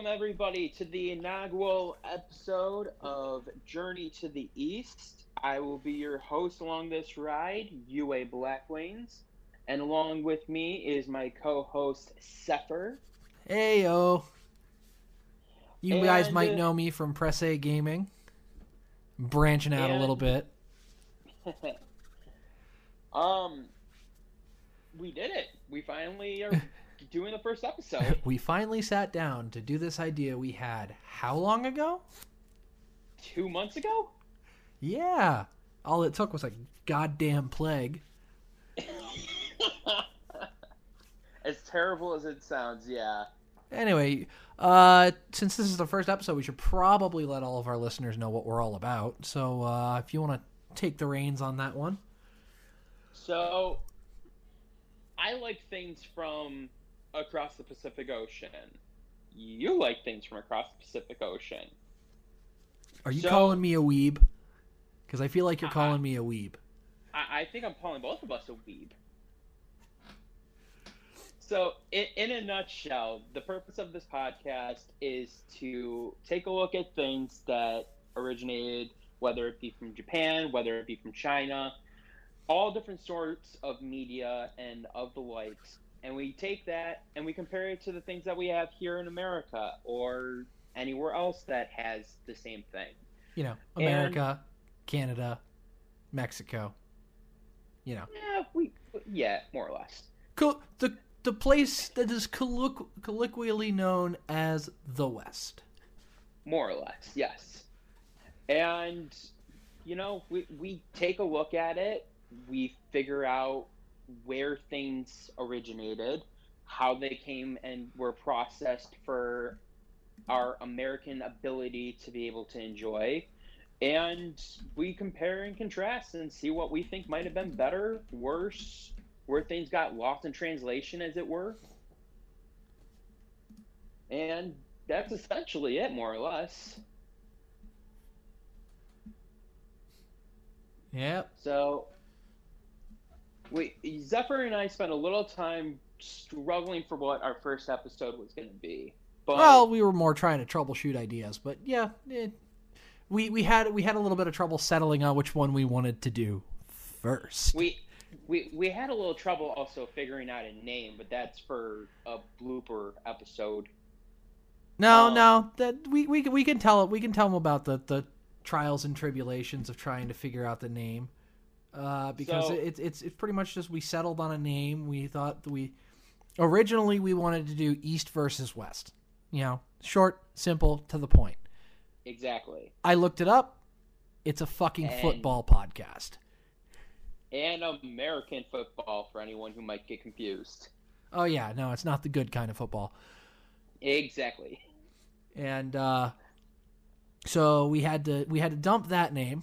welcome everybody to the inaugural episode of Journey to the East. I will be your host along this ride, UA Blackwings, and along with me is my co-host Zephyr. Hey yo. You guys might uh, know me from Press A Gaming. Branching out a little bit. um, we did it. We finally are doing the first episode. We finally sat down to do this idea we had how long ago? Two months ago. Yeah. All it took was a goddamn plague. as terrible as it sounds, yeah. Anyway, uh, since this is the first episode, we should probably let all of our listeners know what we're all about. So, uh, if you want to take the reins on that one. So, I like things from across the Pacific Ocean. You like things from across the Pacific Ocean. Are you So- calling me a weeb? Because I feel like you're Uh-uh. calling me a weeb. I, I think I'm calling both of us a weeb. So, in, in a nutshell, the purpose of this podcast is to take a look at things that originated, whether it be from Japan, whether it be from China, all different sorts of media and of the likes. And we take that and we compare it to the things that we have here in America or anywhere else that has the same thing. You know, And- America, Canada, Mexico. You know, Yeah, we, yeah, more or less. Co- the the place that is colloq- colloquially known as the West. more or less yes and you know we, we take a look at it we figure out where things originated how they came and were processed for our american ability to be able to enjoy. And we compare and contrast and see what we think might have been better worse where things got lost in translation as it were. And that's essentially it more or less. Yep. So, we Zephyr and I spent a little time struggling for what our first episode was going to be. But Well, we were more trying to troubleshoot ideas, but yeah, it, we we had we had a little bit of trouble settling on which one we wanted to do first. we we we had a little trouble also figuring out a name, but that's for a blooper episode. no, um, no, that we we we can tell it. we can tell them about the the trials and tribulations of trying to figure out the name. Uh, because So- it's it's it's pretty much just we settled on a name. We thought that we originally we wanted to do East versus West. You know, short, simple, to the point. Exactly. I looked it up. It's a fucking And- football podcast. And American football for anyone who might get confused. Oh yeah, no, it's not the good kind of football. Exactly. And uh, so we had to we had to dump that name.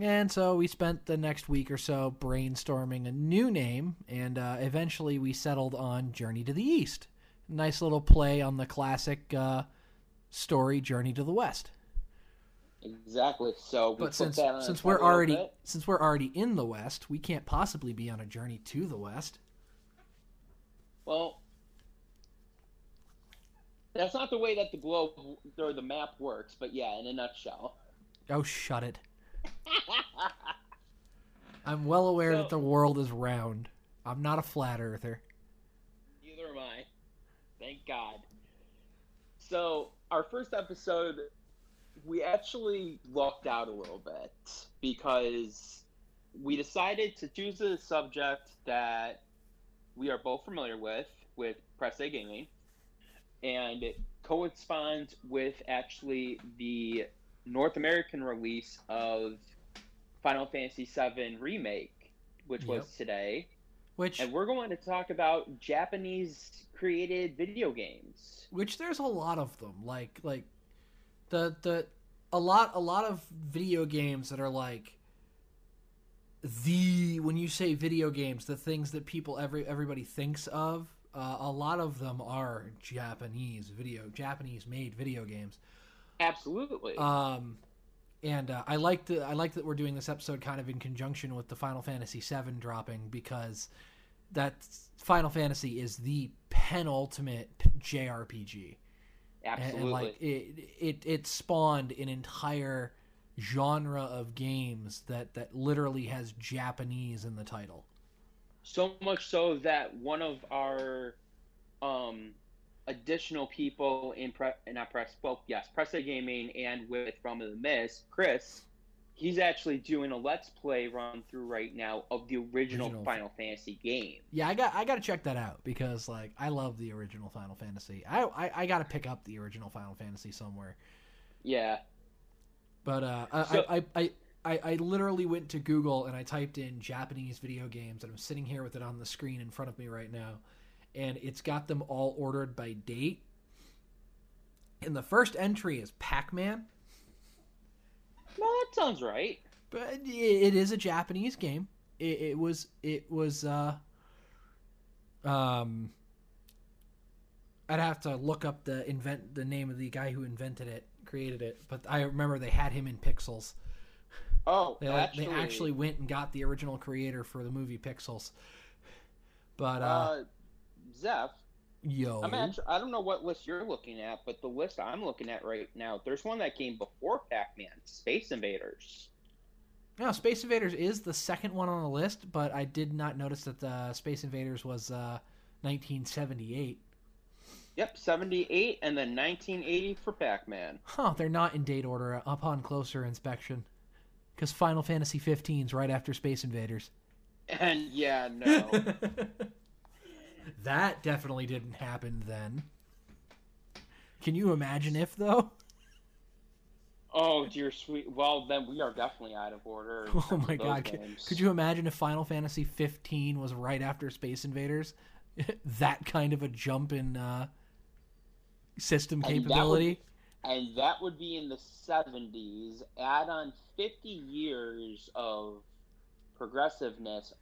And so we spent the next week or so brainstorming a new name, and uh, eventually we settled on Journey to the East. Nice little play on the classic uh, story Journey to the West. Exactly. So we But put since that on since we're head a little already bit. since we're already in the West, we can't possibly be on a journey to the West. Well, that's not the way that the globe or the map works, but yeah, in a nutshell. Oh, shut it! I'm well aware So- that the world is round. I'm not a flat earther. Neither am I. Thank God. So, our first episode, we actually lucked out a little bit because we decided to choose a subject that we are both familiar with, with Press A Gaming, and it corresponds with actually the North American release of Final Fantasy VII Remake, which was today. Which And we're going to talk about Japanese created video games. which there's a lot of them. Like like the the a lot a lot of video games that are like the when you say video games, the things that people every everybody thinks of. Uh, a lot of them are Japanese video, Japanese made video games. Absolutely. Um, and uh, I like the I like that we're doing this episode kind of in conjunction with the Final Fantasy VII dropping because that Final Fantasy is the penultimate JRPG. Absolutely. and, and like it, it it spawned an entire genre of games that that literally has Japanese in the title. So much so that one of our um, additional people in pre- not press well yes press gaming and with from the mist chris he's actually doing a let's play run through right now of the original, Original. final fantasy game Yeah, I got I got to check that out because like I love the original Final Fantasy. I I, I got to pick up the original Final Fantasy somewhere. yeah But uh, I, So- I, I, I, I literally went to Google and I typed in Japanese video games, and I'm sitting here with it on the screen in front of me right now, and it's got them all ordered by date. And the first entry is Pac-Man, well that sounds right but it, it is a Japanese game. It, it was it was uh, um. I'd have to look up the invent the name of the guy who invented it, created it, but I remember they had him in pixels. oh They, actually, they actually went and got the original creator for the movie Pixels. But uh, uh zeph yo, i'm actually i don't know what list you're looking at but the list i'm looking at right now there's one that came before pac-man space invaders no, Space Invaders is the second one on the list, but I did not notice that the Space Invaders was uh, 1978. yep 78 and then 1980 for pac-man Huh, they're not in date order upon closer inspection. Because Final Fantasy 15 is right after Space Invaders. and yeah no that definitely didn't happen then. Can you imagine if, though? Oh dear sweet. Well, then we are definitely out of order. Oh my god! Could, could you imagine if Final Fantasy 15 was right after Space Invaders? that kind of a jump in uh, system And that would- capability. And that would be in the seventies. Add on fifty years of progressiveness,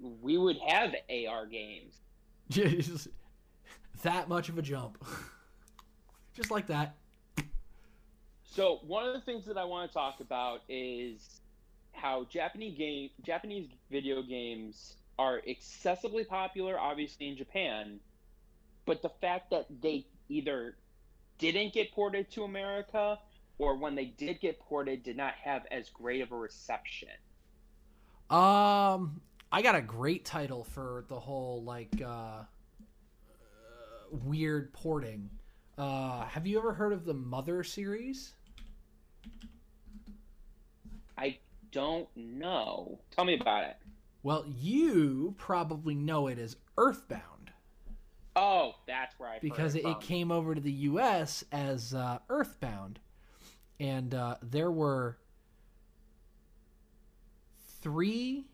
we would have AR games. Just that much of a jump, just like that. So one of the things that I want to talk about is how Japanese game Japanese video games are excessively popular, obviously in Japan, but the fact that they either didn't get ported to America or when they did get ported did not have as great of a reception. Um, I got a great title for the whole like uh, uh, weird porting. Uh, have you ever heard of the Mother series? I don't know. Tell me about it. Well, you probably know it as Earthbound. Oh, that's where I because it, it, it came over to the U.S. as uh, Earthbound, and uh, there were three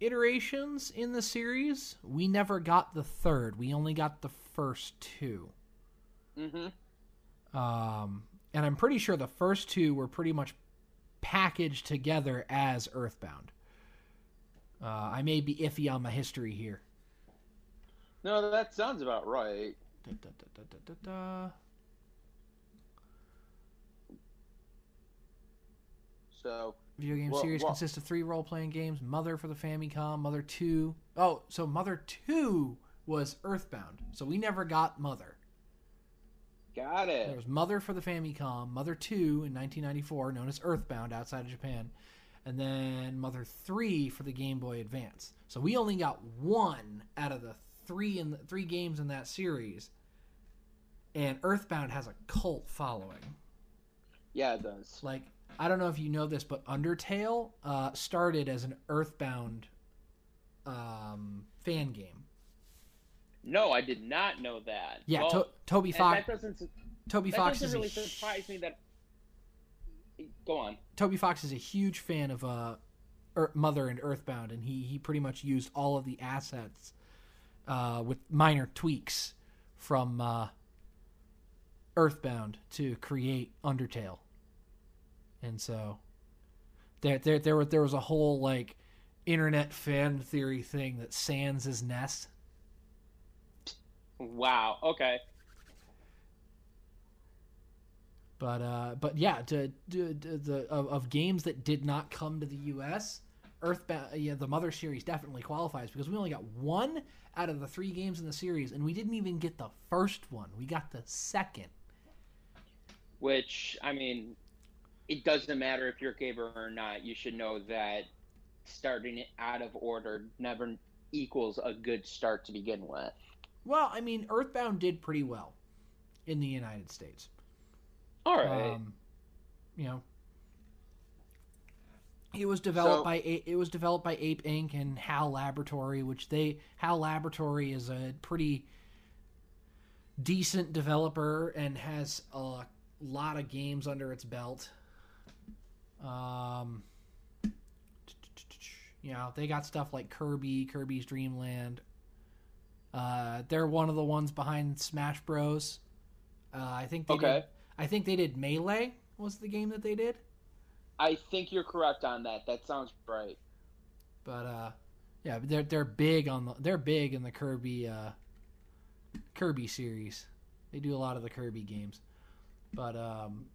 iterations in the series. We never got the third. We only got the first two. Mm-hmm. Um, and I'm pretty sure the first two were pretty much packaged together as Earthbound. Uh, I may be iffy on my history here. No, that sounds about right. Da, da, da. So Video game Well, series well- consists of three role playing games Mother for the Famicom, Mother 2. Oh, so Mother 2 was Earthbound. So we never got Mother. got it. There was Mother for the Famicom, Mother 2 in 1994, known as Earthbound outside of Japan, and then Mother 3 for the Game Boy Advance. So we only got one out of the three in the, three games in that series. And Earthbound has a cult following. Yeah, it does. like I don't know if you know this, but Undertale uh, started as an Earthbound um, fan game. No, I did not know that. Yeah, Well, to- Toby Fox. that doesn't Toby that Fox doesn't is really a, surprise me. That go on. Toby Fox is a huge fan of uh, Mother and Earthbound, and he he pretty much used all of the assets uh, with minor tweaks from uh, Earthbound to create Undertale, and so there there there was there was a whole like internet fan theory thing that Sans is Ness. Wow. Okay. But uh, but yeah, to, to, to the of, of games that did not come to the U.S. Earthbound, yeah, the Mother series definitely qualifies because we only got one out of the three games in the series, and we didn't even get the first one. We got the second, which I mean, it doesn't matter if you're a gamer or not. You should know that starting it out of order never equals a good start to begin with. Well, I mean, Earthbound did pretty well in the United States. All right. Um, you know, it was developed So- by it was developed by Ape Inc. and HAL Laboratory, which they HAL Laboratory is a pretty decent developer and has a lot of games under its belt. Um, you know, they got stuff like Kirby, Kirby's Dream Land. Uh, they're one of the ones behind Smash Bros. Uh, I think they Okay. did. I think they did Melee was the game that they did. I think you're correct on that. That sounds right. But uh, yeah, they're they're big on the they're big in the Kirby uh, Kirby series. They do a lot of the Kirby games. But um,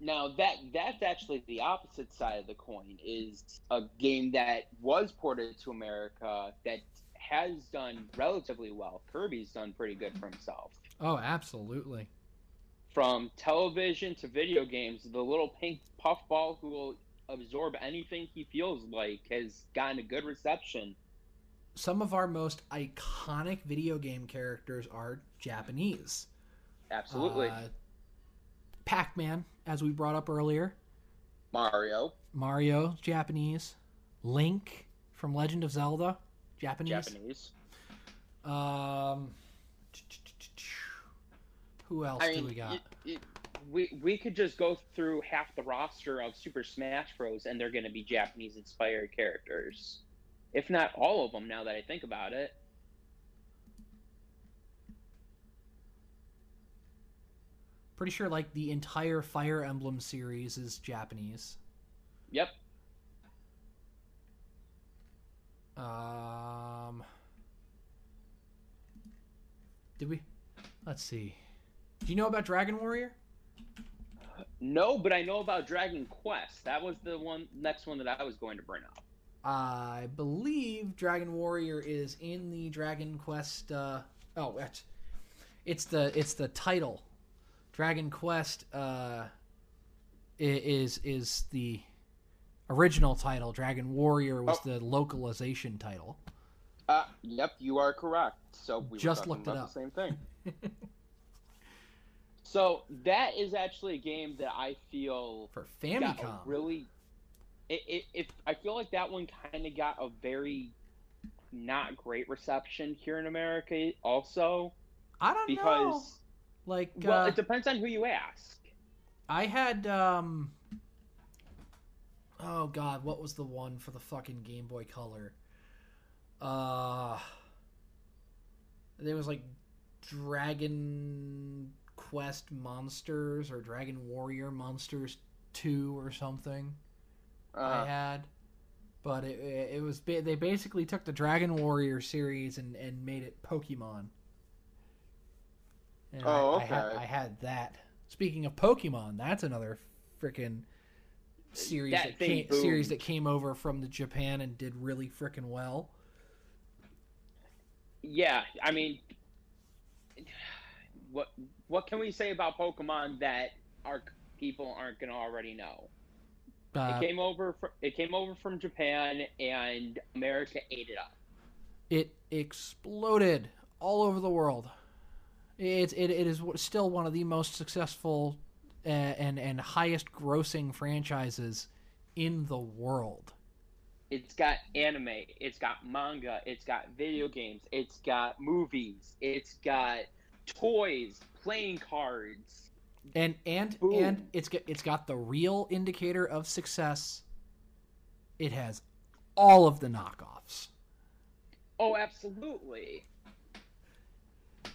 Now that that's actually the opposite side of the coin is a game that was ported to America that has done relatively well. Kirby's done pretty good for himself. oh, absolutely. From television to video games, the little pink puffball who will absorb anything he feels like has gotten a good reception. Some of our most iconic video game characters are Japanese. Absolutely. Uh, Pac-Man, as we brought up earlier. Mario, Mario, Japanese. Link from Legend of Zelda, Japanese. Japanese. Um, who else I do mean, we got? it- it- we we could just go through half the roster of Super Smash Bros. and they're going to be Japanese inspired characters, if not all of them. Now that I think about it, Pretty sure like the entire Fire Emblem series is Japanese. yep. Um, did we? Let's see. Do you know about Dragon Warrior? No, but I know about Dragon Quest. That was the one next one that I was going to bring up. I believe Dragon Warrior is in the Dragon Quest. Uh, oh, it's it's the it's the title. Dragon Quest uh, is is the original title. Dragon Warrior was Oh. the localization title. Uh, yep, you are correct. So we Just looked it up. the same thing. so that is actually a game that I feel For Famicom. really it, it, if I feel like that one kind of got a very not great reception here in America also I don't know. Like, well uh, it depends on who you ask. I had um Oh god, what was the one for the fucking Game Boy Color? Uh there was like Dragon Quest Monsters or Dragon Warrior Monsters 2 or something. I Uh, had but it, it it was they basically took the Dragon Warrior series and and made it Pokemon. And Oh, I, I, had. I had that. Speaking of Pokemon, that's another freaking series That that, thing came, series that came over from the Japan and did really freaking well. yeah, I mean what what can we say about Pokemon that our people aren't going to already know? Uh, it came over fr- it came over from Japan and America ate it up. it exploded all over the world. It, it, it is still one of the most successful uh, and and highest grossing franchises in the world. It's got anime, it's got manga, it's got video games, it's got movies, it's got toys, playing cards. And and Boom. and it's got it's got the real indicator of success. It has all of the knockoffs. Oh, absolutely.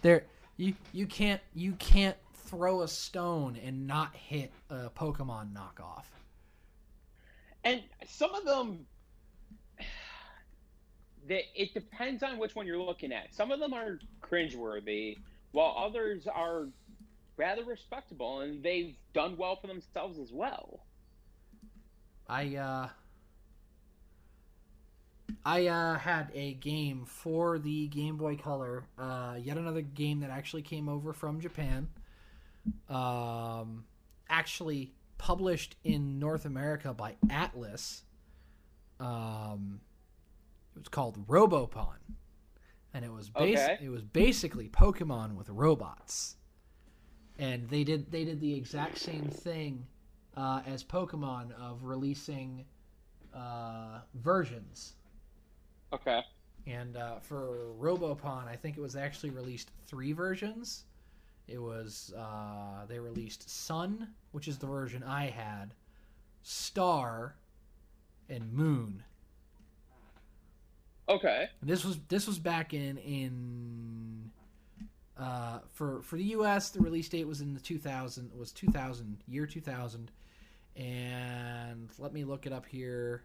There you you can't you can't throw a stone and not hit a Pokemon knockoff. And some of them they, it depends on which one you're looking at. Some of them are cringeworthy, while others are rather respectable and they've done well for themselves as well. I uh I uh had a game for the Game Boy Color, uh yet another game that actually came over from Japan. um, actually published in North America by Atlus. Um, it was called Robopon, and it was bas- Okay. it was basically Pokemon with robots. And they did they did the exact same thing uh, as Pokemon of releasing uh, versions. Okay. And uh, for Robopon, I think it was actually released three versions. It was uh, they released Sun, which is the version I had, Star, and Moon. Okay. And this was this was back in in uh, for for the U.S. The release date was in the 2000 was 2000 year 2000, and let me look it up here.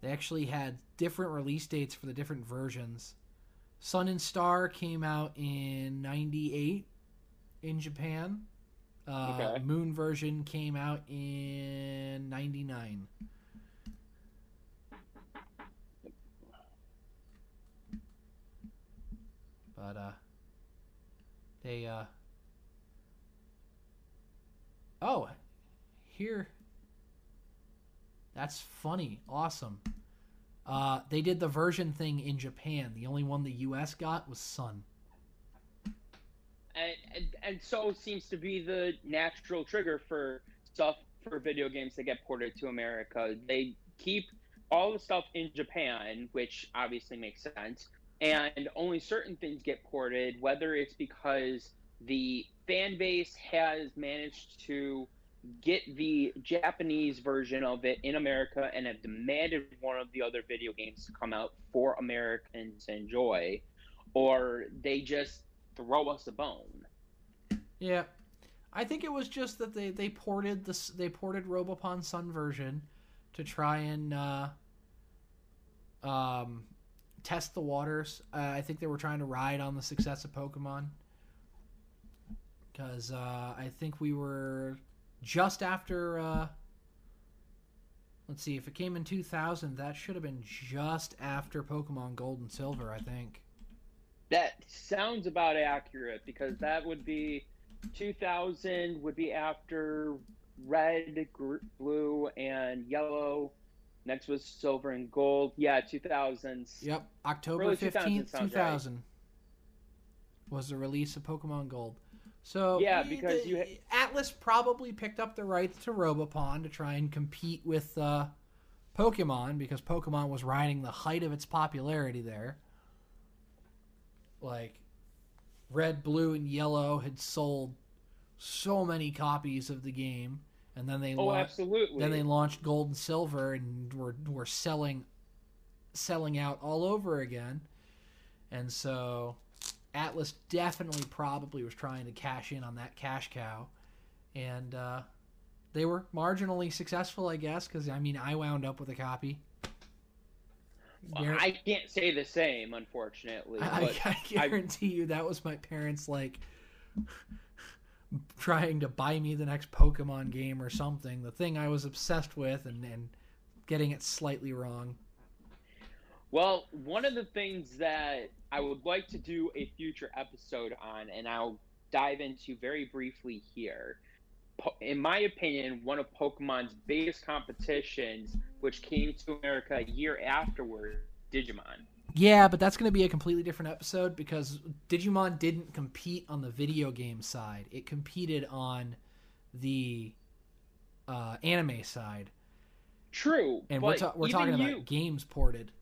They actually had different release dates for the different versions. Sun and Star came out in '98 in Japan. Uh, Okay. Moon version came out in '99. But uh they uh Oh, here That's funny. Awesome. Uh they did the version thing in Japan. The only one the US got was Sun. And, and and so seems to be the natural trigger for stuff for video games that get ported to America. They keep all the stuff in Japan, which obviously makes sense, and only certain things get ported, whether it's because the fan base has managed to get the Japanese version of it in America and have demanded one of the other video games to come out for Americans to enjoy, or they just throw us a bone. Yeah. I think it was just that they they ported this they ported Robopon Sun version to try and uh um test the waters. Uh, I think they were trying to ride on the success of Pokemon. Cuz uh I think we were just after uh Let's see if it came in 2000 that should have been just after Pokemon Gold and Silver, I think. That sounds about accurate because that would be 2000 would be after red, gr- blue, and yellow. Next was silver and gold. Yeah, 2000s. Yep, October Early 2000 fifteenth, two was the release of Pokemon Gold. So Yeah, because the- you ha- Atlus probably picked up the rights to Robopon to try and compete with uh, Pokemon because Pokemon was riding the height of its popularity there. Like Red, Blue, and Yellow had sold so many copies of the game, and then they Oh, lau- absolutely. then they launched Gold and Silver and were were selling selling out all over again. And so Atlus definitely probably was trying to cash in on that cash cow. And uh, they were marginally successful, I guess, because I mean, I wound up with a copy. Well, Guar- I can't say the same, unfortunately. I, I guarantee you that was my parents like trying to buy me the next Pokemon game or something. The thing I was obsessed with and, and getting it slightly wrong. Well, one of the things that I would like to do a future episode on, and I'll dive into very briefly here. In my opinion, one of Pokemon's biggest competitions, which came to America a year afterward, Digimon. Yeah, but that's going to be a completely different episode because Digimon didn't compete on the video game side. It competed on the uh, anime side, True, and we're, ta- we're talking you, about games ported.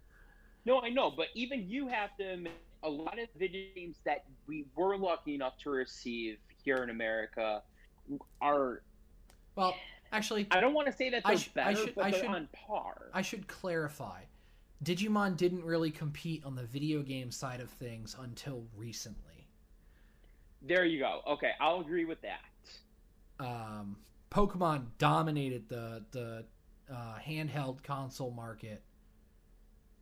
No, I know, but even you have to admit a lot of video games that we were lucky enough to receive here in America are. Well, actually, I don't want to say that I they're sh- I better, should- but I they're should- on par. I should clarify. Digimon didn't really compete on the video game side of things until recently. There you go. Okay, I'll agree with that. Um, Pokemon dominated the the uh, handheld console market,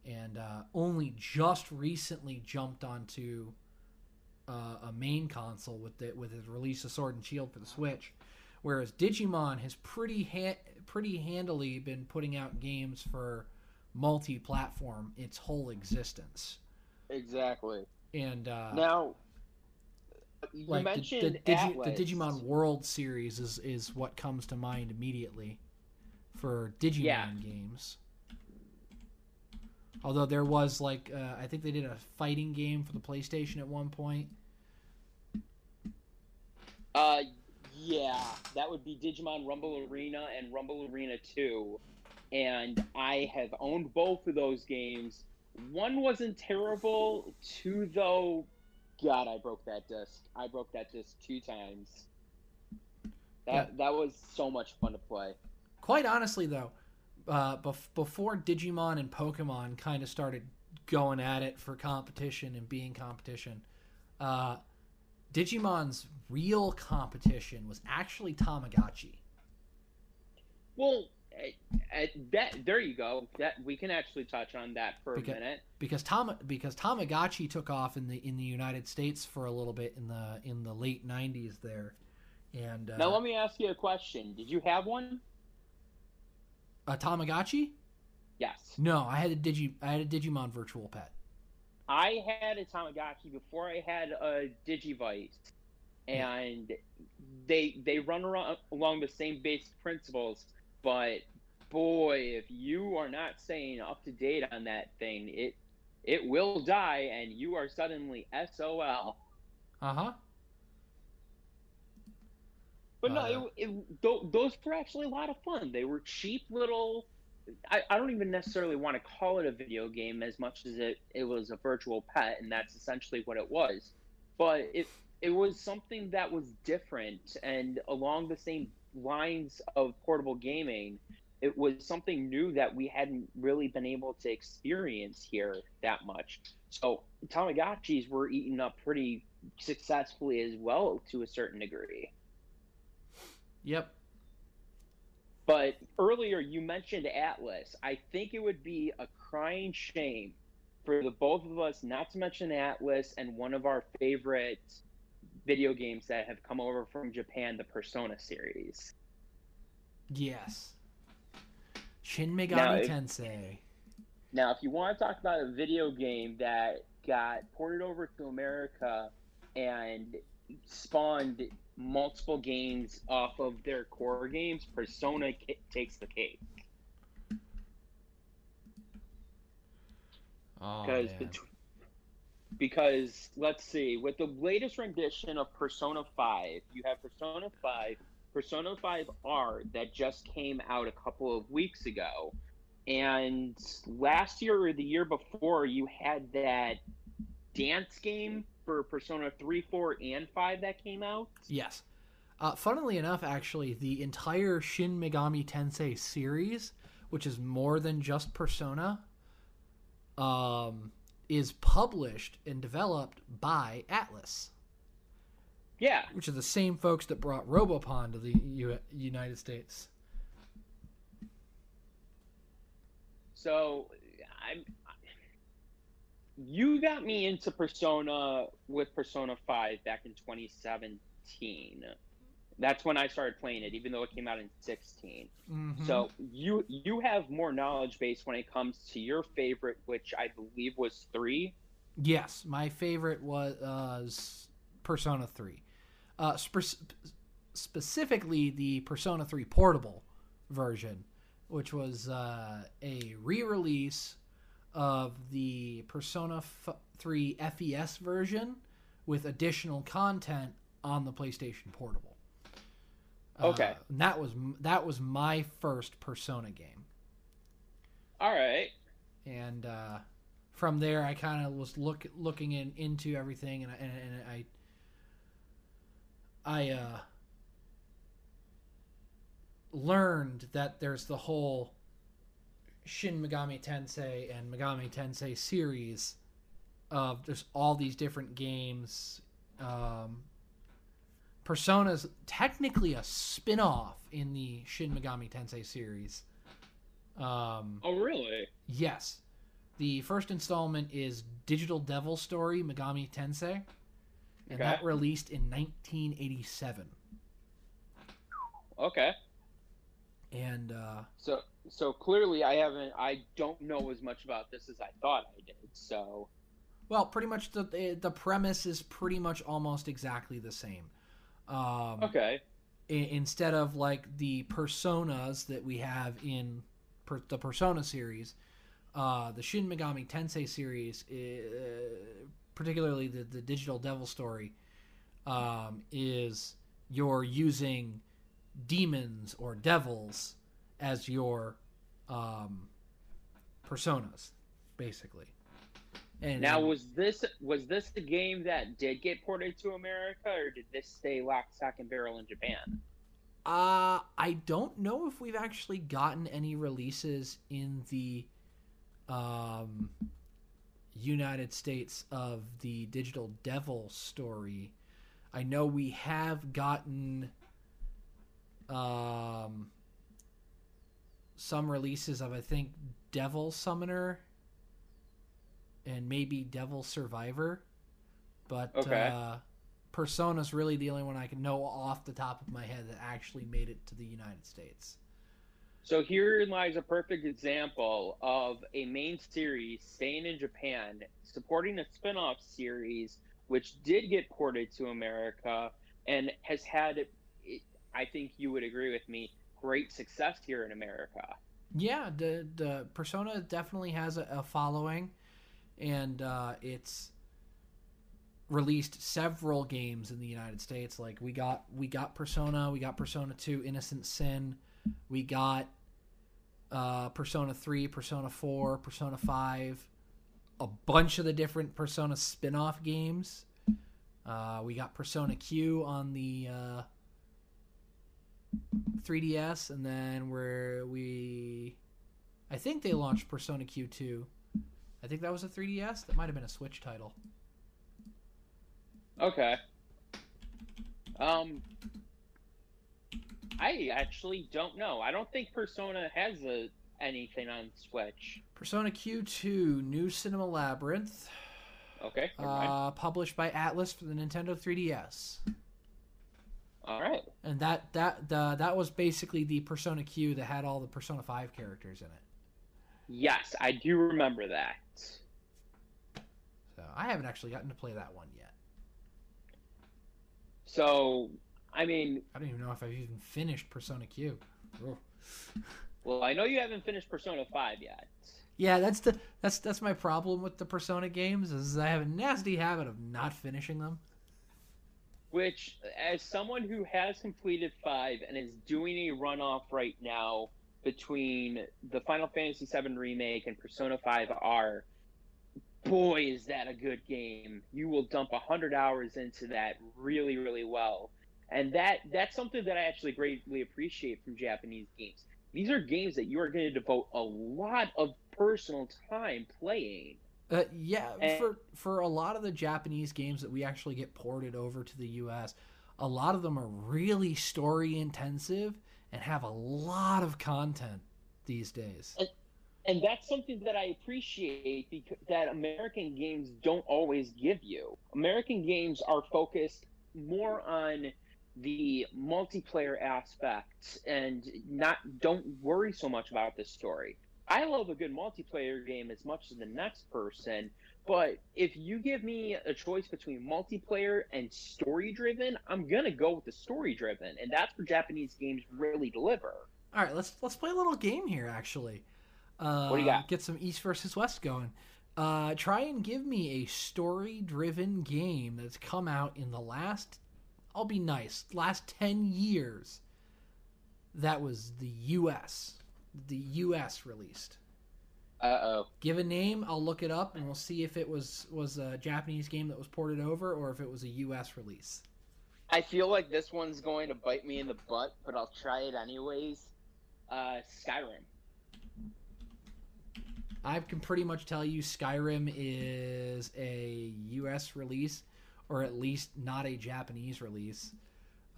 and uh, only just recently jumped onto uh, a main console with the with its release of Sword and Shield for the Switch. Whereas Digimon has pretty ha- pretty handily been putting out games for multi-platform its whole existence. Exactly. And uh, Now, you like the, mentioned the, Digi- Atlus. the Digimon World series is is what comes to mind immediately for Digimon Yeah. games. Although there was like uh, I think they did a fighting game for the PlayStation at one point. Uh, yeah, that would be Digimon Rumble Arena and Rumble Arena 2. And I have owned both of those games. One wasn't terrible. Two, though, God, I broke that disc. I broke that disc two times. That Yeah. that was so much fun to play. Quite honestly, though, uh, bef- before Digimon and Pokemon kind of started going at it for competition and being competition, uh, Digimon's real competition was actually Tamagotchi. Well, that there you go. That we can actually touch on that for a minute. because Tam because Tamagotchi took off in the in the United States for a little bit in the in the late '90s there, and uh, Now let me ask you a question. Did you have one? A Tamagotchi? Yes. No, I had a Digi I had a Digimon Virtual Pet. I had a Tamagotchi before I had a Digivice, and they they run around along the same basic principles. But boy, if you are not staying up to date on that thing, it it will die, and you are suddenly SOL. Uh huh. But no, Uh, it, it, tho- those were actually a lot of fun. They were cheap little. I, I don't even necessarily want to call it a video game as much as it, it was a virtual pet, and that's essentially what it was. But it it was something that was different and along the same lines of portable gaming. It was something new that we hadn't really been able to experience here that much. So Tamagotchis were eaten up pretty successfully as well to a certain degree. Yep. But earlier you mentioned Atlus. I think it would be a crying shame for the both of us not to mention Atlus and one of our favorite video games that have come over from Japan, the Persona series. Yes. Shin Megami Now, if- Tensei. Now, if you want to talk about a video game that got ported over to America and spawned multiple games off of their core games, Persona ca- takes the cake. Oh, because man. bet- because let's see with the latest rendition of persona 5 you have persona 5 persona 5 r that just came out a couple of weeks ago and last year or the year before you had that dance game for persona 3 4 and 5 that came out Yes. Uh, funnily enough, actually, the entire Shin Megami Tensei series, which is more than just Persona, um, is published and developed by Atlus, yeah which are the same folks that brought Robopon to the U- United States. So I'm you got me into Persona with Persona 5 back in 2017. That's when I started playing it even though it came out in 16. Mhm. So you you have more knowledge base when it comes to your favorite which I believe was 3. Yes, my favorite was uh, Persona 3. Uh, spe- specifically, the Persona 3 portable version, which was uh, a re release of the Persona F- 3 FES version with additional content on the PlayStation Portable. Uh, Okay. and that was that was my first Persona game All right. and uh, from there I kind of was look looking in into everything, and, I- and, and I I uh, learned that there's the whole Shin Megami Tensei and Megami Tensei series of just all these different games. Um, Persona's technically a spin-off in the Shin Megami Tensei series. Um, Oh really? Yes. The first installment is Digital Devil Story Megami Tensei, and Okay. that released in 1987. Okay. And uh, So so clearly I haven't I don't know as much about this as I thought I did. So Well, pretty much the the premise is pretty much almost exactly the same. Um, Okay. i- instead of like the personas that we have in per- the Persona series, uh, the Shin Megami Tensei series, uh, particularly the the Digital Devil story, um, is you're using demons or devils as your um, personas, basically. And Now, was this was this the game that did get ported to America, or did this stay lock, stock, and barrel in Japan? Uh, I don't know if we've actually gotten any releases in the um, United States of the Digital Devil story. I know we have gotten um, some releases of, I think, Devil Summoner and maybe Devil Survivor. But Okay. uh, Persona's really the only one I can know off the top of my head that actually made it to the United States. So here lies a perfect example of a main series staying in Japan, supporting a spin-off series which did get ported to America and has had, I think you would agree with me, great success here in America. Yeah, the the Persona definitely has a, a following, and uh, it's released several games in the United States. Like we got we got Persona, we got Persona Two, Innocent Sin, we got uh, Persona Three, Persona Four, Persona Five, a bunch of the different Persona spin-off games. Uh, we got Persona Q on the uh, 3DS, and then where we, I think they launched Persona Q2. I think that was a 3DS. That might have been a Switch title. Okay. Um, I actually don't know. I don't think Persona has a anything on Switch. Persona Q2 New Cinema Labyrinth, Okay. uh, published by Atlus for the Nintendo 3DS. All right. And that that the, that was basically the Persona Q that had all the Persona 5 characters in it. Yes, I do remember that. So I haven't actually gotten to play that one yet. So, I mean, I don't even know if I've even finished Persona Q. Ugh. well, I know you haven't finished Persona 5 yet. Yeah, that's the that's that's my problem with the Persona games is I have a nasty habit of not finishing them. Which, as someone who has completed 5 and is doing a runoff right now between the Final Fantasy VII Remake and Persona 5R, boy, is that a good game. You will dump 100 hours into that really, really well. And that that's something that I actually greatly appreciate from Japanese games. These are games that you are going to devote a lot of personal time playing. Uh, yeah, And- for for a lot of the Japanese games that we actually get ported over to the U.S., a lot of them are really story intensive and have a lot of content these days. and that's something that I appreciate because that American games don't always give you. American games are focused more on the multiplayer aspects and not don't worry so much about the story. I love a good multiplayer game as much as the next person, but if you give me a choice between multiplayer and story driven, I'm gonna go with the story driven, and that's where Japanese games really deliver. All right, let's let's play a little game here. Actually, uh, What do you got? Get some East versus West going. Uh, try and give me a story-driven game that's come out in the last. I'll be nice. Last ten years. That was the U.S. The U.S. released. Uh oh. Give a name. I'll look it up, and we'll see if it was was a Japanese game that was ported over, or if it was a U.S. release. I feel like this one's going to bite me in the butt, but I'll try it anyways. Uh, Skyrim. I can pretty much tell you Skyrim is a US release or at least not a Japanese release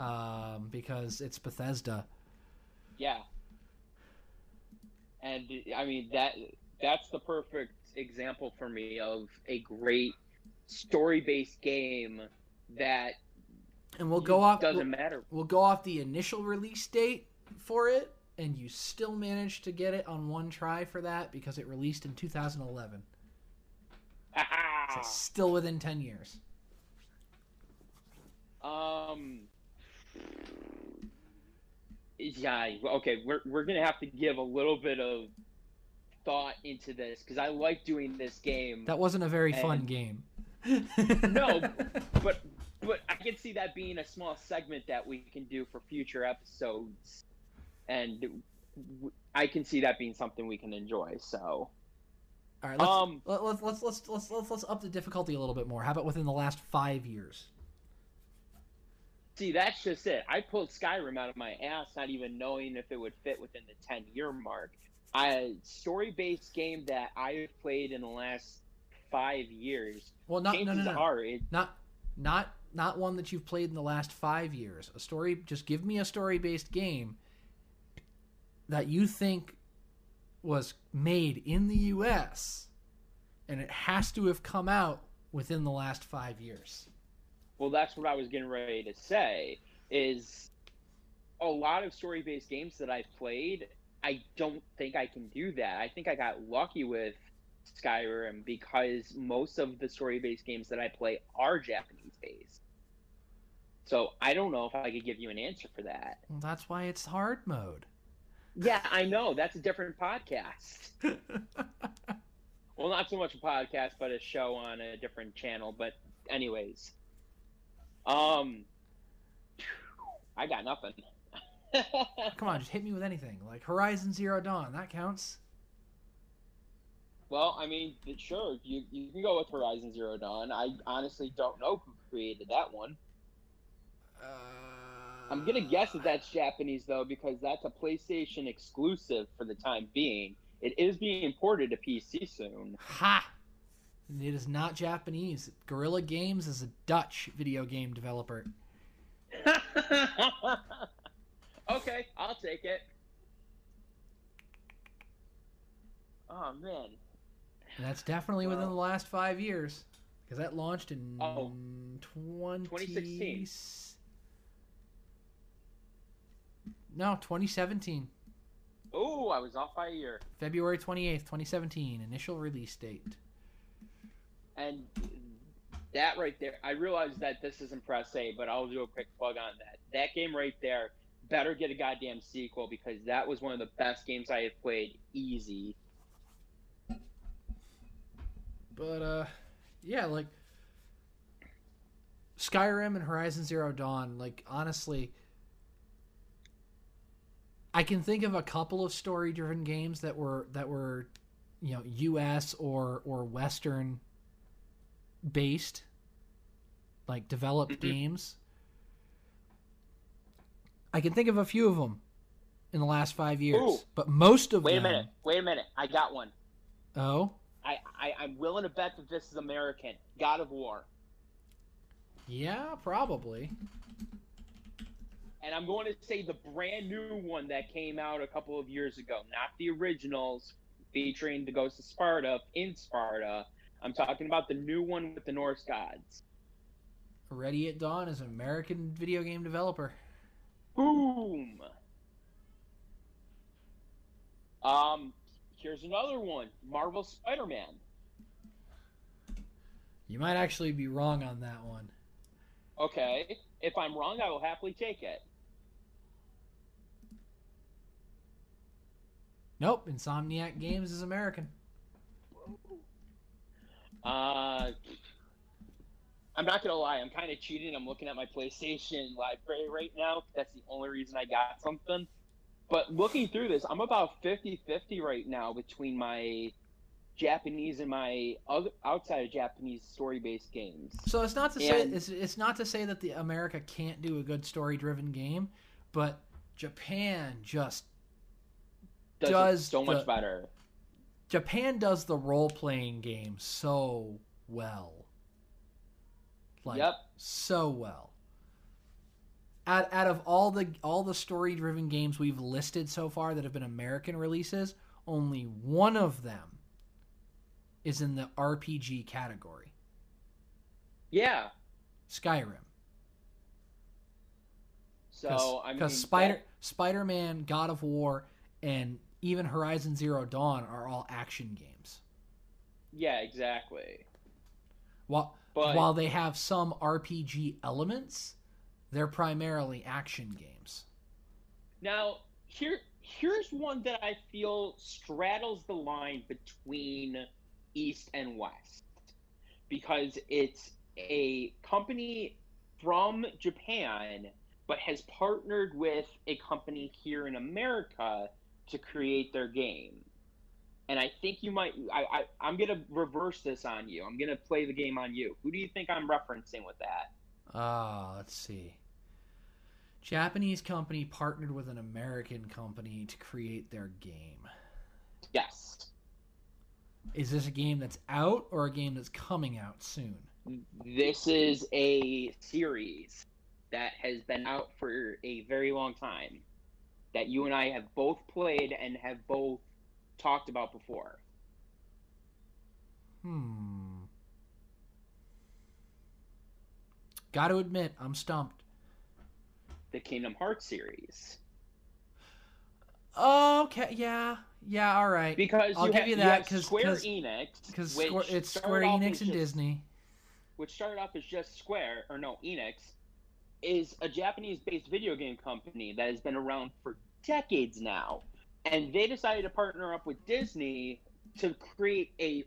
um, because it's Bethesda. Yeah. And I mean that that's the perfect example for me of a great story-based game that And we'll go off doesn't we'll, matter. we'll go off the initial release date for it and you still managed to get it on one try for that because it released in 2011. So still within ten years. Um. Yeah. Okay. We're we're gonna have to give a little bit of thought into this because I like doing this game. That wasn't a very fun game. No, but but I can see that being a small segment that we can do for future episodes, and w- I can see that being something we can enjoy. So, All right, let's, um, let's, let's let's let's let's let's up the difficulty a little bit more. How about within the last five years? See, that's just it. I pulled Skyrim out of my ass, not even knowing if it would fit within the ten year mark. A story based game that I've played in the last five years. Well, not no no no, it not not not one that you've played in the last five years. A story. Just give me a story based game that you think was made in the U.S. and it has to have come out within the last five years. Well, that's what I was getting ready to say. Is a lot of story-based games that I've played, I don't think I can do that. I think I got lucky with Skyrim because most of the story-based games that I play are Japanese-based. So I don't know if I could give you an answer for that. Well, that's why it's hard mode. Yeah, I know that's a different podcast. Well, not so much a podcast, but a show on a different channel. But anyways, um, I got nothing. Come on, just hit me with anything. Like Horizon Zero Dawn, that counts. well, I mean, sure, you you can go with Horizon Zero Dawn. I honestly don't know who created that one. Uh, I'm gonna guess that that's Japanese though, because that's a PlayStation exclusive for the time being. It is being ported to PC soon. Ha! It is not Japanese. Guerrilla Games is a Dutch video game developer. okay, I'll take it. Oh man. And that's definitely within the last five years. Because that launched in Oh. 20... 2016. No, 2017. Oh, I was off by a year. February 28th, 2017. Initial release date. And that right there, I realize that this isn't press A, but I'll do a quick plug on that. That game right there better get a goddamn sequel because that was one of the best games I have played easy. But, uh, yeah, like... Skyrim and Horizon Zero Dawn, like, honestly... I can think of a couple of story-driven games that were that were, you know, U.S. or or Western based, like developed Mhm. games. I can think of a few of them in the last five years, Ooh. but most of them. Wait a minute. Wait a minute. I got one. Oh, I, I, I'm willing to bet that this is American. God of War. yeah, probably. And I'm going to say the brand new one that came out a couple of years ago, not the originals featuring the Ghost of Sparta in Sparta. I'm talking about the new one with the Norse gods. Ready at Dawn is an American video game developer. Boom. Um, here's another one: Marvel Spider-Man. You might actually be wrong on that one. Okay, if I'm wrong, I will happily take it. Nope, Insomniac Games is American. Uh, I'm not gonna lie, I'm kind of cheating. I'm looking at my PlayStation library right now. That's the only reason I got something. But looking through this, I'm about 50-50 right now between my Japanese and my other outside of Japanese story-based games. So it's not to say And- it's, it's not to say that the America can't do a good story-driven game, but Japan just Does, Does so much better. Japan does the role-playing game so well. Like Yep. so well. Out, out of all the all the story-driven games we've listed so far that have been American releases, only one of them is in the RPG category. Yeah. Skyrim. So I mean, because Spider that- Spider Man, God of War, and even Horizon Zero Dawn are all action games. yeah, exactly. While But while they have some RPG elements, they're primarily action games. now here here's one that I feel straddles the line between East and West because it's a company from Japan but has partnered with a company here in America to create their game. And I think you might I, I I'm gonna reverse this on you. I'm gonna play the game on you. Who do you think I'm referencing with that? Ah, let's see. Japanese company partnered with an American company to create their game. Yes. Is this a game that's out or a game that's coming out soon? This is a series that has been out for a very long time that you and I have both played and have both talked about before. Hmm. Got to admit, I'm stumped. The Kingdom Hearts series. Okay, yeah, yeah, all right. Because I'll you give you that, have 'cause- Square 'cause- Enix, Because it's Square Enix and just- Disney. which started off as just Square, or no, Enix, is a Japanese based video game company that has been around for decades now. And they decided to partner up with Disney to create a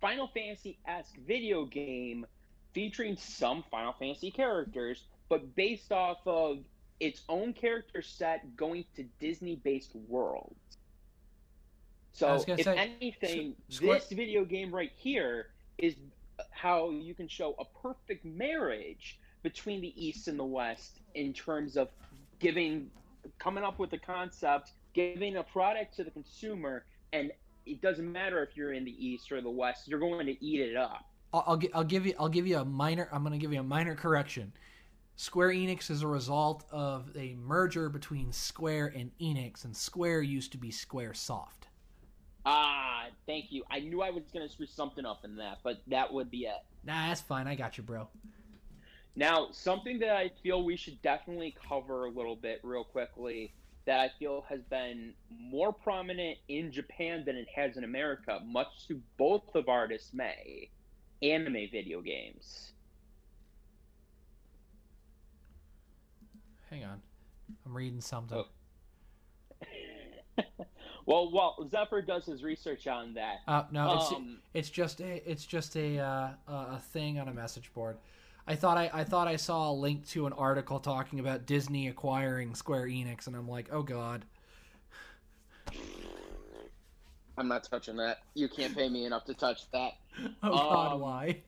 Final Fantasy esque video game featuring some Final Fantasy characters, but based off of its own character set going to Disney based worlds. So, if say, anything, S- Square- this video game right here is how you can show a perfect marriage between the East and the West in terms of giving, coming up with a concept, giving a product to the consumer, and it doesn't matter if you're in the East or the West, you're going to eat it up. I'll, I'll, I'll give you I'll give you a minor I'm going to give you a minor correction. Square Enix is a result of a merger between Square and Enix, and Square used to be Square Soft. Ah, thank you. I knew I was going to screw something up in that, but that would be it. Nah, that's fine. I got you, bro. Now, something that I feel we should definitely cover a little bit real quickly that I feel has been more prominent in Japan than it has in America, much to both of our dismay anime video games. Hang on, I'm reading something. Oh. well, while Zephyr does his research on that, Uh, no, it's um, it's just a it's just a uh, a thing on a message board. I thought I, I thought I saw a link to an article talking about Disney acquiring Square Enix, and I'm like, oh god. I'm not touching that. You can't pay me enough to touch that. Oh god, Um, why?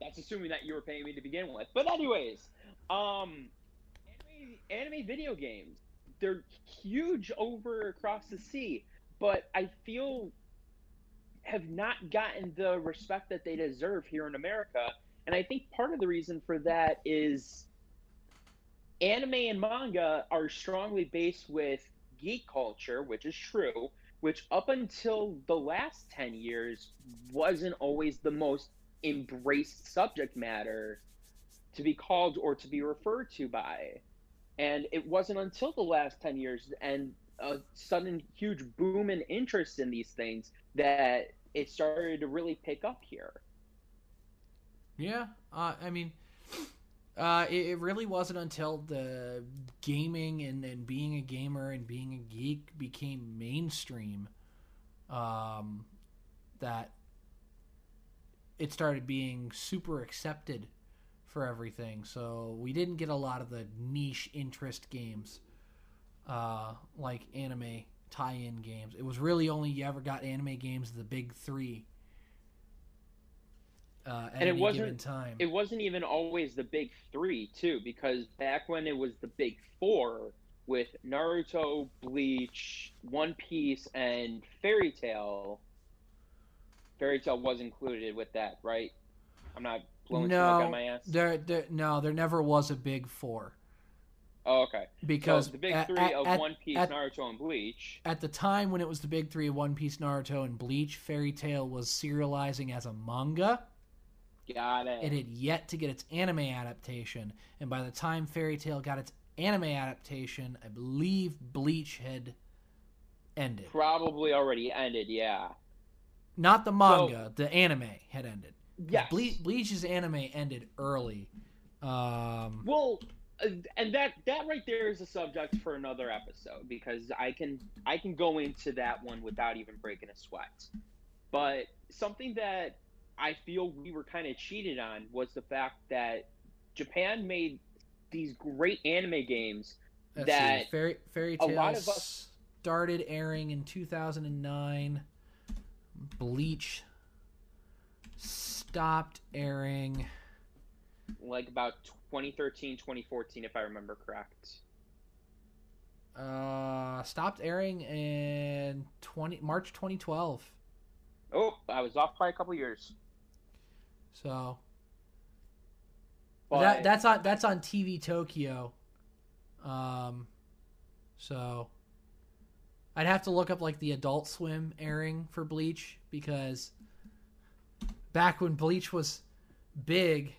That's assuming that you were paying me to begin with. But anyways, um, anime, anime video games, they're huge over across the sea, but I feel have not gotten the respect that they deserve here in America. And I think part of the reason for that is anime and manga are strongly based with geek culture, which is true, which up until the last 10 years wasn't always the most embraced subject matter to be called or to be referred to by. And it wasn't until the last 10 years and a sudden huge boom in interest in these things that it started to really pick up here. Yeah, uh, I mean, uh, it, it really wasn't until the gaming and, and being a gamer and being a geek became mainstream um, that it started being super accepted for everything. So we didn't get a lot of the niche interest games uh, like anime tie-in games. It was really only you ever got anime games the big three. Uh, And it wasn't- time. It wasn't even always the big three, too, because back when it was the big four with Naruto, Bleach, One Piece, and Fairy Tail, Fairy Tail was included with that, right? I'm not blowing smoke no, on my ass. there, there, no, there never was a big four Oh, okay. because so the big at, three at- of at- One Piece, Naruto, and Bleach. at the time when it was the big three of One Piece, Naruto, and Bleach, Fairy Tail was serializing as a manga. Got it. It had yet to get its anime adaptation, and by the time Fairy Tail got its anime adaptation, I believe Bleach had ended. Probably already ended, yeah. Not the manga, the anime had ended. Yeah, Ble- Bleach's anime ended early. Um, Well, uh, and that that right there is a subject for another episode because I can I can go into that one without even breaking a sweat. But something that I feel we were kind of cheated on was the fact that Japan made these great anime games. that see, Fairy Fairy a lot Tales of us- started airing in 2009. Bleach stopped airing. like about 2013 2014 if i remember correct Uh, stopped airing in 20 March 2012. oh i was off by a couple years So but that that's on that's on TV Tokyo. Um, so I'd have to look up like the Adult Swim airing for Bleach because back when Bleach was big,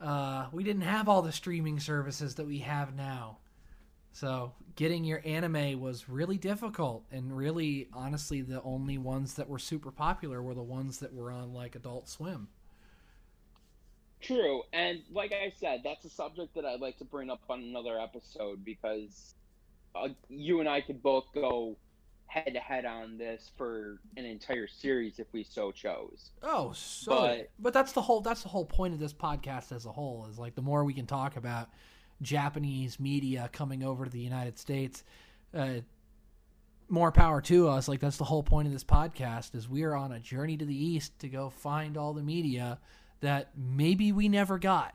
uh, we didn't have all the streaming services that we have now. So getting your anime was really difficult, and really, honestly, the only ones that were super popular were the ones that were on like Adult Swim. True and like i said that's a subject that i'd like to bring up on another episode because uh, you and i could both go head to head on this for an entire series if we so chose Oh, so But- but, that's the whole that's the whole point of this podcast as a whole is like the more we can talk about Japanese media coming over to the United States, uh, more power to us. Like that's the whole point of this podcast is we are on a journey to the east to go find all the media that maybe we never got.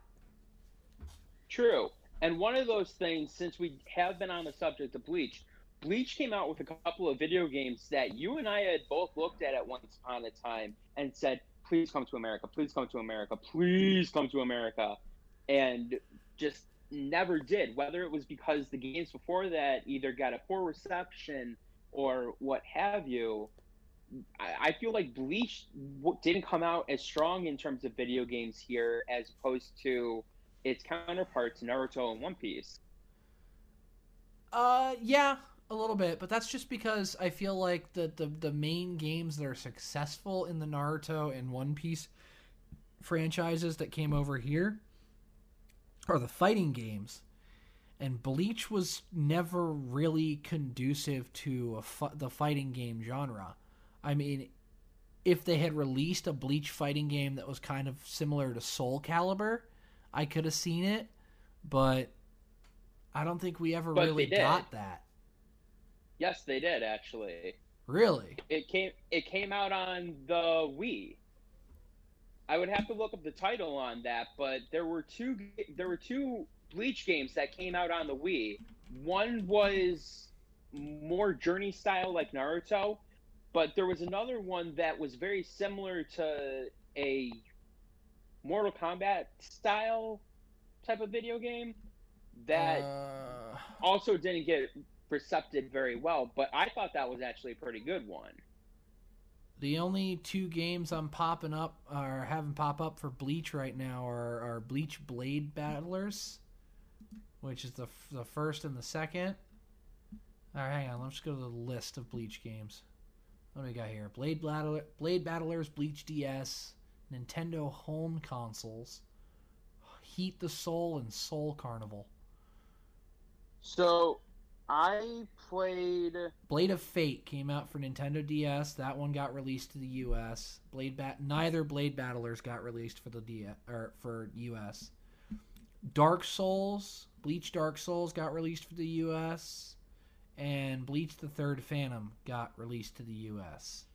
True. And one of those things, since we have been on the subject of Bleach, Bleach came out with a couple of video games that you and I had both looked at at once upon a time and said, please come to America, please come to America, please come to America. And just never did. Whether it was because the games before that either got a poor reception or what have you, I, feel like Bleach didn't come out as strong in terms of video games here as opposed to its counterparts Naruto and One Piece. Uh, yeah, a little bit, but that's just because I feel like the, the the main games that are successful in the Naruto and One Piece franchises that came over here are the fighting games, and Bleach was never really conducive to fu- the fighting game genre. I mean, if they had released a Bleach fighting game that was kind of similar to Soul Calibur, I could have seen it, but I don't think we ever But really got that. Yes, they did actually. Really? It came it came out on the Wii. I would have to look up the title on that, but there were two there were two Bleach games that came out on the Wii. One was more journey style like Naruto, but there was another one that was very similar to a Mortal Kombat style type of video game that Uh, also didn't get recepted very well, but I thought that was actually a pretty good one. the only two games I'm popping up or having pop up for Bleach right now are, are Bleach Blade Battlers, which is the f- the first and the second. All right, hang on. Let's go to the list of Bleach games. What do we got here? Blade Battler, Blade Battlers, Bleach DS, Nintendo home consoles, Heat the Soul, and Soul Carnival. So I played Blade of Fate came out for Nintendo DS. That one got released to the US. Blade Bat neither Blade Battlers got released for the DS or for US. Dark Souls, Bleach Dark Souls got released for the US and Bleach the Third Phantom got released to the US.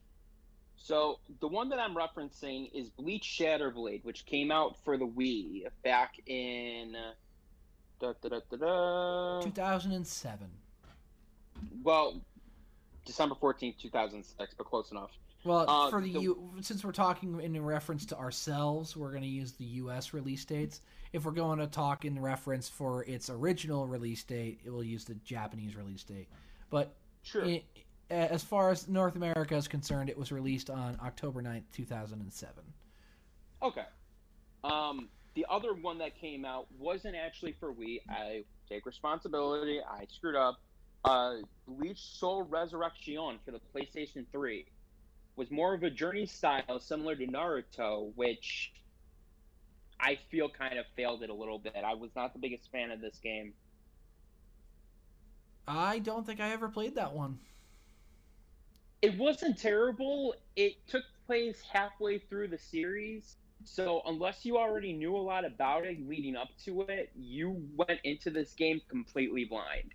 so the one that I'm referencing is Bleach Shattered Blade, which came out for the Wii back in da, da, da, da, da, 2007. well December 14th, 2006, but close enough. Well, Uh, for the, the- U, since we're talking in reference to ourselves, we're going to use the U.S. release dates. If we're going to talk in reference for its original release date, it will use the Japanese release date. But Sure. i as far as North America is concerned, it was released on October 9th, 2007. Okay. Um, the other one that came out wasn't actually for Wii. I take responsibility. I screwed up. Uh, Bleach Soul Resurrection for the PlayStation 3. was more of a journey style, similar to Naruto, which I feel kind of failed it a little bit. I was not the biggest fan of this game. I don't think I ever played that one. It wasn't terrible. It took place halfway through the series. So, unless you already knew a lot about it leading up to it, you went into this game completely blind.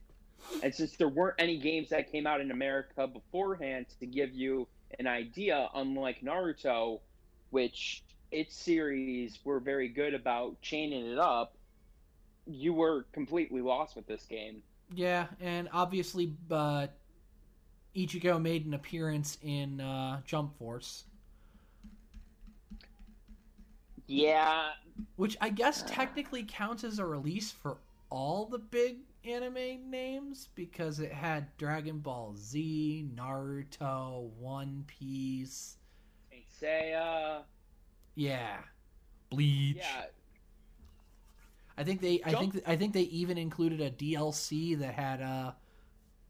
And since there weren't any games that came out in America beforehand to give you an idea, unlike Naruto, which its series were very good about chaining it up, you were completely lost with this game. Yeah, and obviously, uh, Ichigo made an appearance in uh, Jump Force. Yeah. Which I guess technically counts as a release for all the big anime names because it had Dragon Ball Z, Naruto, One Piece, Saint Seiya. Yeah. Bleach. Yeah. I think they I think I think they even included a DLC that had uh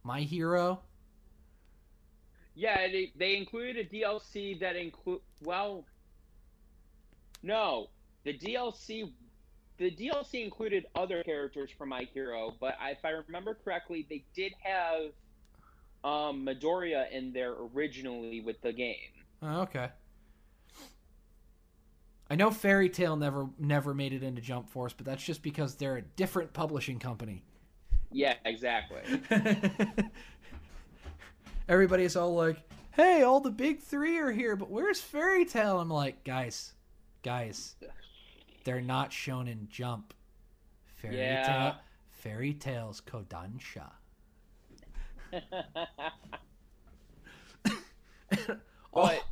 My Hero. Yeah, they they included a DLC that include well no, the DLC the DLC included other characters from My Hero, but if I remember correctly, they did have um, Midoriya in there originally with the game. Oh, okay. I know Fairy Tail never never made it into Jump Force, but that's just because they're a different publishing company. Yeah, exactly. Everybody's all like, "Hey, all the big three are here, but where's Fairy Tail?" I'm like, "Guys, guys, they're not shown in Jump. Fairy Yeah. Tail, Fairy Tail's Kodansha."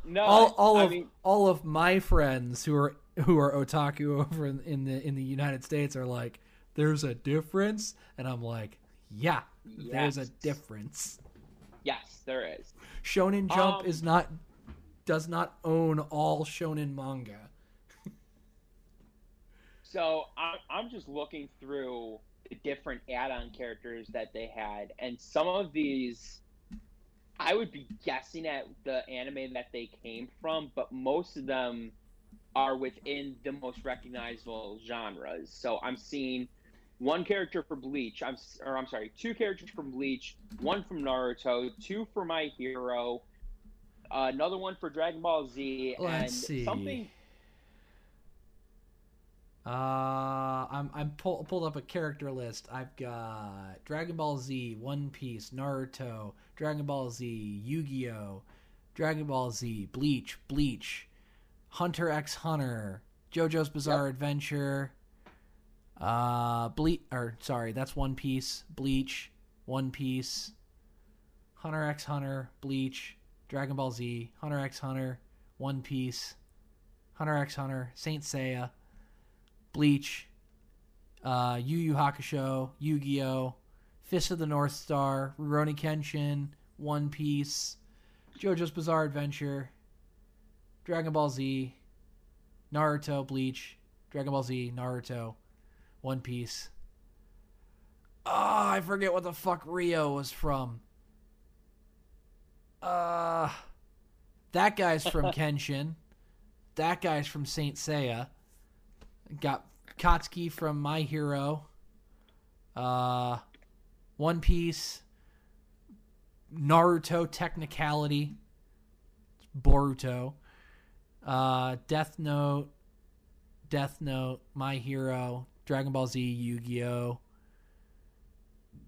no, all, all I of mean- all of my friends who are who are otaku over in, in the in the United States are like, "There's a difference," and I'm like, "Yeah, there's a difference." yes, there is. Shonen Jump Um, is not does not own all shonen manga. So I'm, I'm just looking through the different add-on characters that they had, and some of these, I would be guessing at the anime that they came from, but most of them are within the most recognizable genres. So I'm seeing one character for Bleach. I'm or I'm sorry, two characters from Bleach, one from Naruto, two for My Hero, uh, another one for Dragon Ball Z, Let's and see. something. Uh, I'm I'm pull, pulled up a character list. I've got Dragon Ball Z, One Piece, Naruto, Dragon Ball Z, Yu-Gi-Oh, Dragon Ball Z, Bleach, Bleach, Hunter x Hunter, JoJo's Bizarre Adventure, uh, Bleach or sorry, that's One Piece, Bleach, One Piece, Hunter x Hunter, Bleach, Dragon Ball Z, Hunter x Hunter, One Piece, Hunter x Hunter, Saint Seiya. Bleach, uh, Yu Yu Hakusho, Yu Gi Oh, Fist of the North Star, Rurouni Kenshin, One Piece, JoJo's Bizarre Adventure, Dragon Ball Z, Naruto, Bleach, Dragon Ball Z, Naruto, One Piece. Ah, I forget what the fuck Rio was from. Uh, that guy's from Kenshin. That guy's from Saint Seiya. Got Katsuki from My Hero. Uh, One Piece. Naruto Technicality. Boruto. Uh, Death Note. Death Note. My Hero. Dragon Ball Z. Yu Gi Oh!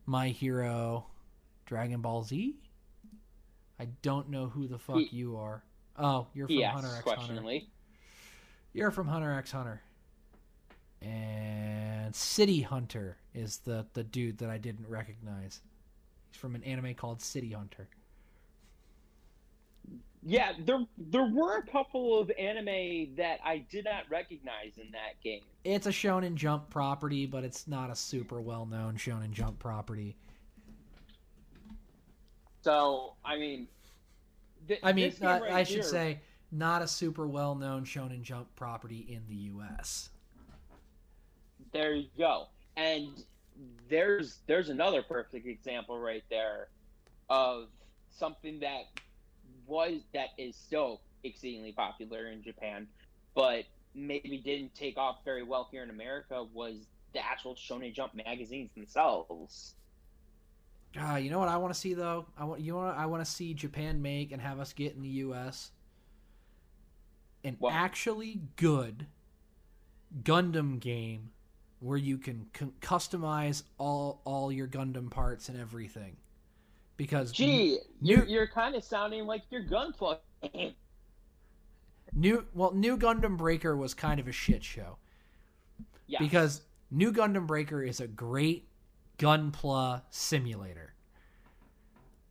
My Hero. Dragon Ball Z? I don't know who the fuck He- you are. Oh, you're from Hunter x Hunter. You're from Hunter x Hunter. And City Hunter is the, the dude that I didn't recognize. He's from an anime called City Hunter. Yeah, there there were a couple of anime that I did not recognize in that game. It's a Shonen Jump property, but it's not a super well known Shonen Jump property. So I mean, th- I mean, uh, I should here- say, not a super well known Shonen Jump property in the U.S. there you go. And there's there's another perfect example right there of something that was that is still exceedingly popular in Japan, but maybe didn't take off very well here in America was the actual Shonen Jump magazines themselves. Ah, you know what I want to see though? I want you want I want to see Japan make and have us get in the U.S. An What? actually good Gundam game where you can c- customize all all your Gundam parts and everything. Because Gee, New- you're, you're kind of sounding like your gunplug. new well, new Gundam Breaker was kind of a shit show. yeah, because New Gundam Breaker is a great gunpla simulator.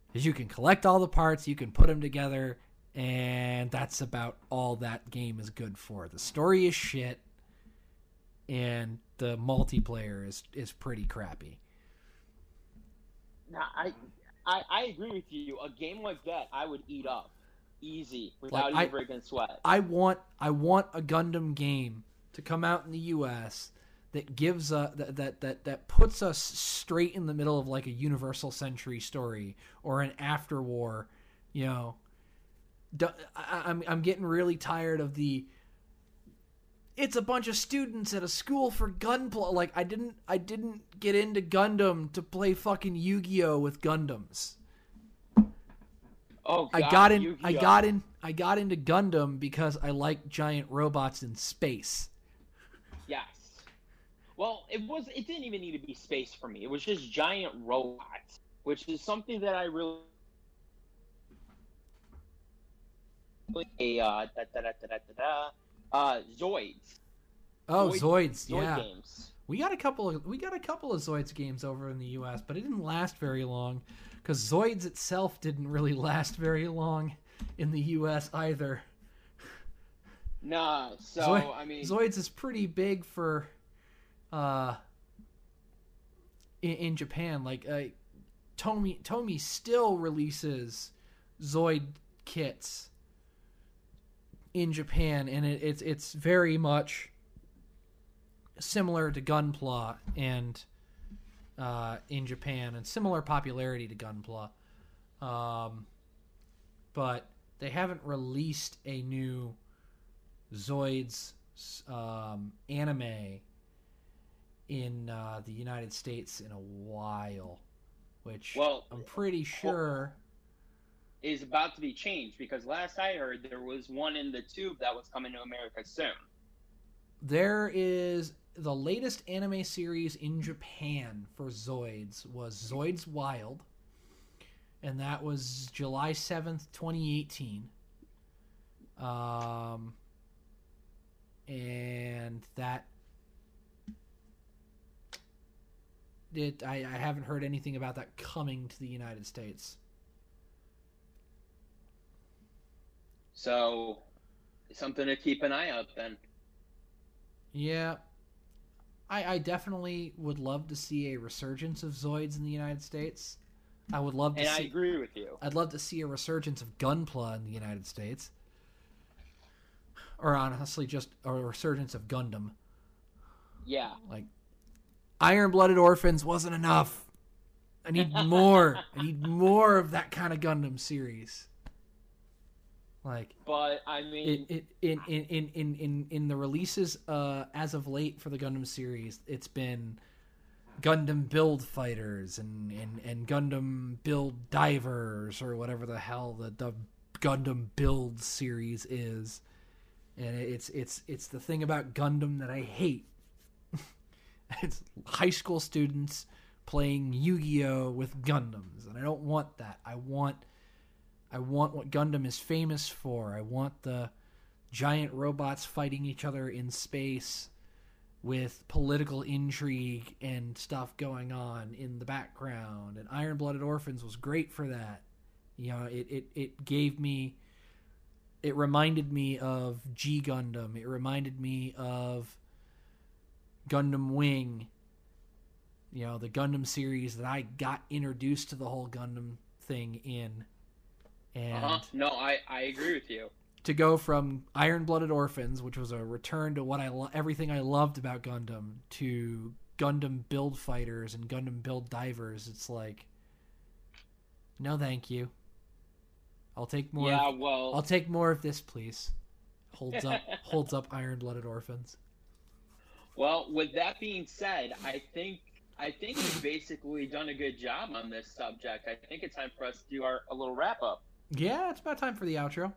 Because you can collect all the parts, you can put them together, and that's about all that game is good for. The story is shit, and the multiplayer is is pretty crappy. Nah, I, I I agree with you. A game like that, I would eat up easy without I- even breaking sweat. I want I want a Gundam game to come out in the U.S. that gives a that that that, that puts us straight in the middle of like a Universal Century story or an after war, you know. I, I'm I'm getting really tired of the. It's a bunch of students at a school for gunpla. Like I didn't I didn't get into Gundam to play fucking Yu-Gi-Oh with Gundams. oh, I got in. Yu-Gi-Oh. I got in. I got into Gundam because I like giant robots in space. Yes. Well, it was. It didn't even need to be space for me. It was just giant robots, which is something that I really. A uh, da, da, da, da, da, da, da, uh, Zoids. Oh, Zoid- Zoids, Zoid yeah. games. We got a couple of we got a couple of Zoids games over in the U.S., but it didn't last very long because Zoids itself didn't really last very long in the U.S. either. Nah. So Zoid- I mean, Zoids is pretty big for, uh, in, in Japan. Like, uh, Tomy Tomy still releases Zoid kits in Japan, and it, it's it's very much similar to Gunpla and uh, in Japan, and similar popularity to Gunpla. Um, but they haven't released a new Zoids um, anime in uh, the United States in a while, which well, I'm pretty sure. Is about to be changed because last I heard there was one in the tube that was coming to America soon. There is the latest anime series in Japan for Zoids was Zoids Wild, and that was July seventh, twenty eighteen. Um, and that it I, I haven't heard anything about that coming to the United States. So, something to keep an eye out then. Yeah. I, I definitely would love to see a resurgence of Zoids in the United States. I would love to And I agree with you. I'd love to see a resurgence of Gunpla in the United States. Or honestly just a resurgence of Gundam. Yeah. Like Iron Blooded Orphans wasn't enough. I need more. I need more of that kind of Gundam series. Like But I mean, it, it, in, in, in, in, in, in the releases uh, as of late for the Gundam series, it's been Gundam Build Fighters and, and, and Gundam Build Divers or whatever the hell the, the Gundam Build series is. And it's it's it's the thing about Gundam that I hate. it's high school students playing Yu-Gi-Oh with Gundams, and I don't want that. I want I want what Gundam is famous for. I want the giant robots fighting each other in space with political intrigue and stuff going on in the background. And Iron Blooded Orphans was great for that. You know, it, it, it gave me it reminded me of G Gundam. It reminded me of Gundam Wing. You know, the Gundam series that I got introduced to the whole Gundam thing in. And uh-huh. no, I, I agree with you. to go from Iron Blooded Orphans, which was a return to what I lo- everything I loved about Gundam, to Gundam Build Fighters and Gundam Build Divers, it's like, no, thank you. I'll take more. Yeah, of, well, I'll take more of this, please. Holds up, holds up, iron-blooded orphans. well. With that being said, I think I think we've basically done a good job on this subject. I think it's time for us to do our a little wrap up. Yeah, it's about time for the outro.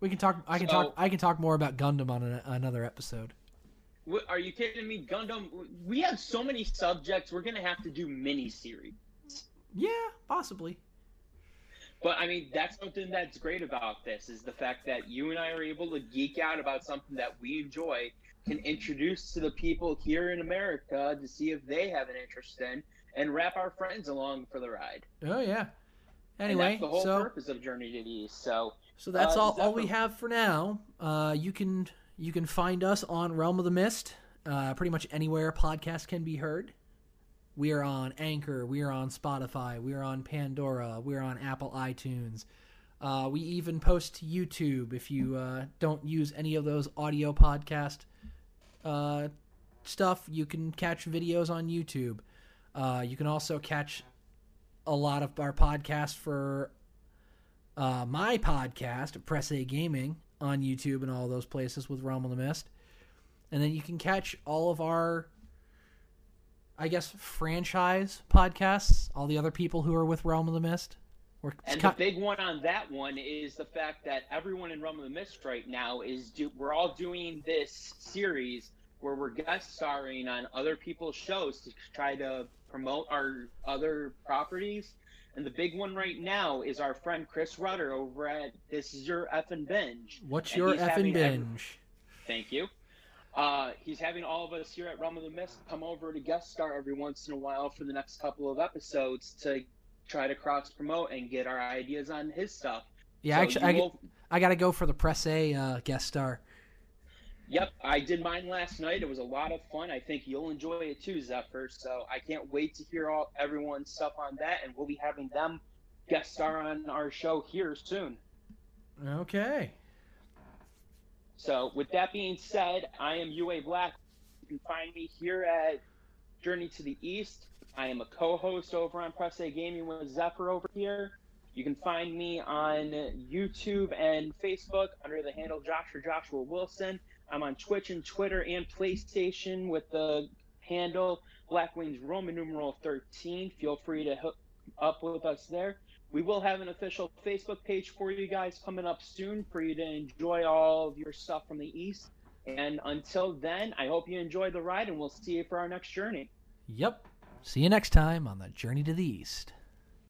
We can talk. I can So- talk. I can talk more about Gundam on an, another episode. Wh- Are you kidding me, Gundam? We have so many subjects. We're gonna have to do mini series. Yeah, possibly. But I mean, that's something that's great about this is the fact that you and I are able to geek out about something that we enjoy, can introduce to the people here in America to see if they have an interest in, and wrap our friends along for the ride. Oh yeah. And Anyway, that's the whole so purpose of Journey to the East. So so that's uh, all. All we have for now. Uh, you can you can find us on Realm of the Mist. Uh, pretty much anywhere podcast can be heard. We are on Anchor. We are on Spotify. We are on Pandora. We are on Apple iTunes. Uh, we even post to YouTube if you uh, don't use any of those audio podcast uh, stuff. You can catch videos on YouTube. Uh, you can also catch a lot of our podcasts for uh, my podcast, Press A Gaming, on YouTube and all those places with Realm of the Mist. And then you can catch all of our, I guess, franchise podcasts, all the other people who are with Realm of the Mist. We're And the big one on that one is the fact that everyone in Realm of the Mist right now is do we're all doing this series where we're guest starring on other people's shows to try to promote our other properties. And the big one right now is our friend Chris Rudder over at This Is Your Effin' Binge. What's and your effing having every- binge? Thank you. Uh, he's having all of us here at Realm of the Mist come over to guest star every once in a while for the next couple of episodes to try to cross promote and get our ideas on his stuff. Yeah, So actually, I, will- I got to go for the Press A uh, guest star. Yep, I did mine last night. It was a lot of fun. I think you'll enjoy it too, Zephyr. So I can't wait to hear all everyone's stuff on that, and we'll be having them guest star on our show here soon. Okay. So with that being said, I am UA Black. You can find me here at Journey to the East. I am a co-host over on Press A Gaming with Zephyr over here. You can find me on YouTube and Facebook under the handle Josh or Joshua Wilson. I'm on Twitch and Twitter and PlayStation with the handle Black Wings Roman numeral 13. Feel free to hook up with us there. We will have an official Facebook page for you guys coming up soon for you to enjoy all of your stuff from the East. And until then, I hope you enjoy the ride and we'll see you for our next journey. Yep. See you next time on the Journey to the East.